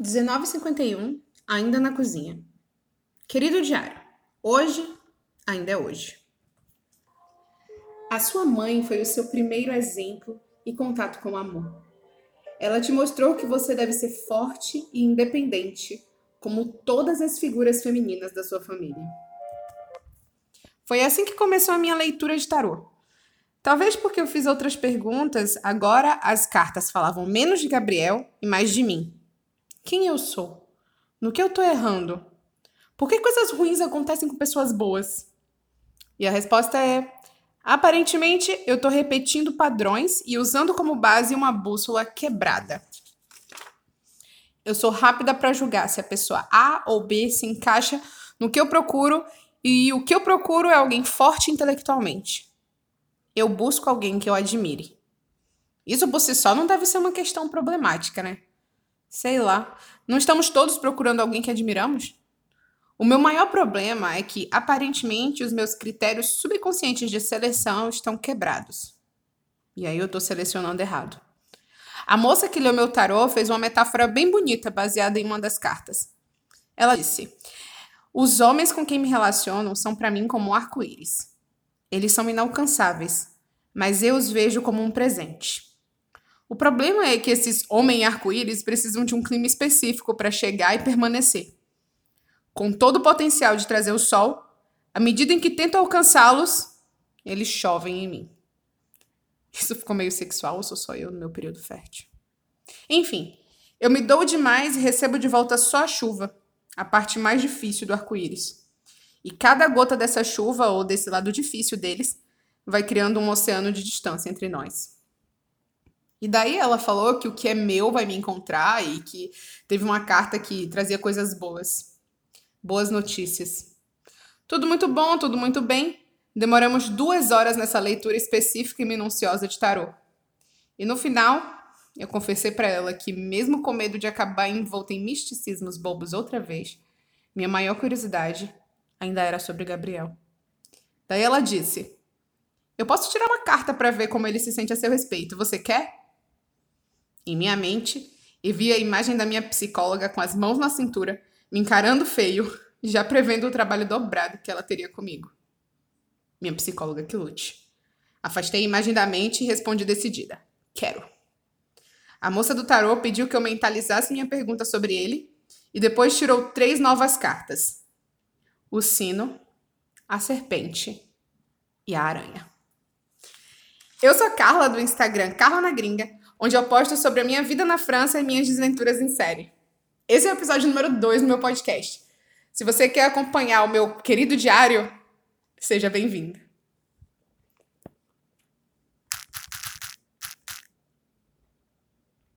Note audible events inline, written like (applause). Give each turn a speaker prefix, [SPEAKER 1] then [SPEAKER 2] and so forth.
[SPEAKER 1] 19h51, ainda na cozinha. Querido diário, hoje ainda é hoje. A sua mãe foi o seu primeiro exemplo e contato com o amor. Ela te mostrou que você deve ser forte e independente, como todas as figuras femininas da sua família. Foi assim que começou a minha leitura de tarô. Talvez porque eu fiz outras perguntas, agora as cartas falavam menos de Gabriel e mais de mim. Quem eu sou? No que eu tô errando? Por que coisas ruins acontecem com pessoas boas? E a resposta é: aparentemente eu tô repetindo padrões e usando como base uma bússola quebrada. Eu sou rápida para julgar se a pessoa A ou B se encaixa no que eu procuro e o que eu procuro é alguém forte intelectualmente. Eu busco alguém que eu admire. Isso por si só não deve ser uma questão problemática, né? Sei lá. Não estamos todos procurando alguém que admiramos? O meu maior problema é que, aparentemente, os meus critérios subconscientes de seleção estão quebrados. E aí eu estou selecionando errado. A moça que leu meu tarô fez uma metáfora bem bonita baseada em uma das cartas. Ela disse: Os homens com quem me relaciono são para mim como um arco-íris. Eles são inalcançáveis, mas eu os vejo como um presente. O problema é que esses homens arco-íris precisam de um clima específico para chegar e permanecer. Com todo o potencial de trazer o sol, à medida em que tento alcançá-los, eles chovem em mim. Isso ficou meio sexual ou sou só eu no meu período fértil? Enfim, eu me dou demais e recebo de volta só a chuva, a parte mais difícil do arco-íris. E cada gota dessa chuva, ou desse lado difícil deles, vai criando um oceano de distância entre nós. E daí ela falou que o que é meu vai me encontrar e que teve uma carta que trazia coisas boas. Boas notícias. Tudo muito bom, tudo muito bem. Demoramos duas horas nessa leitura específica e minuciosa de tarô. E no final, eu confessei para ela que, mesmo com medo de acabar envolta em misticismos bobos outra vez, minha maior curiosidade ainda era sobre Gabriel. Daí ela disse: Eu posso tirar uma carta para ver como ele se sente a seu respeito. Você quer? Em minha mente, e vi a imagem da minha psicóloga com as mãos na cintura, me encarando feio, (laughs) já prevendo o trabalho dobrado que ela teria comigo. Minha psicóloga que lute. Afastei a imagem da mente e respondi decidida: Quero. A moça do tarô pediu que eu mentalizasse minha pergunta sobre ele e depois tirou três novas cartas: o sino, a serpente e a aranha. Eu sou Carla do Instagram Carla na Gringa onde eu posto sobre a minha vida na França e minhas desventuras em série. Esse é o episódio número 2 do meu podcast. Se você quer acompanhar o meu querido diário, seja bem-vindo.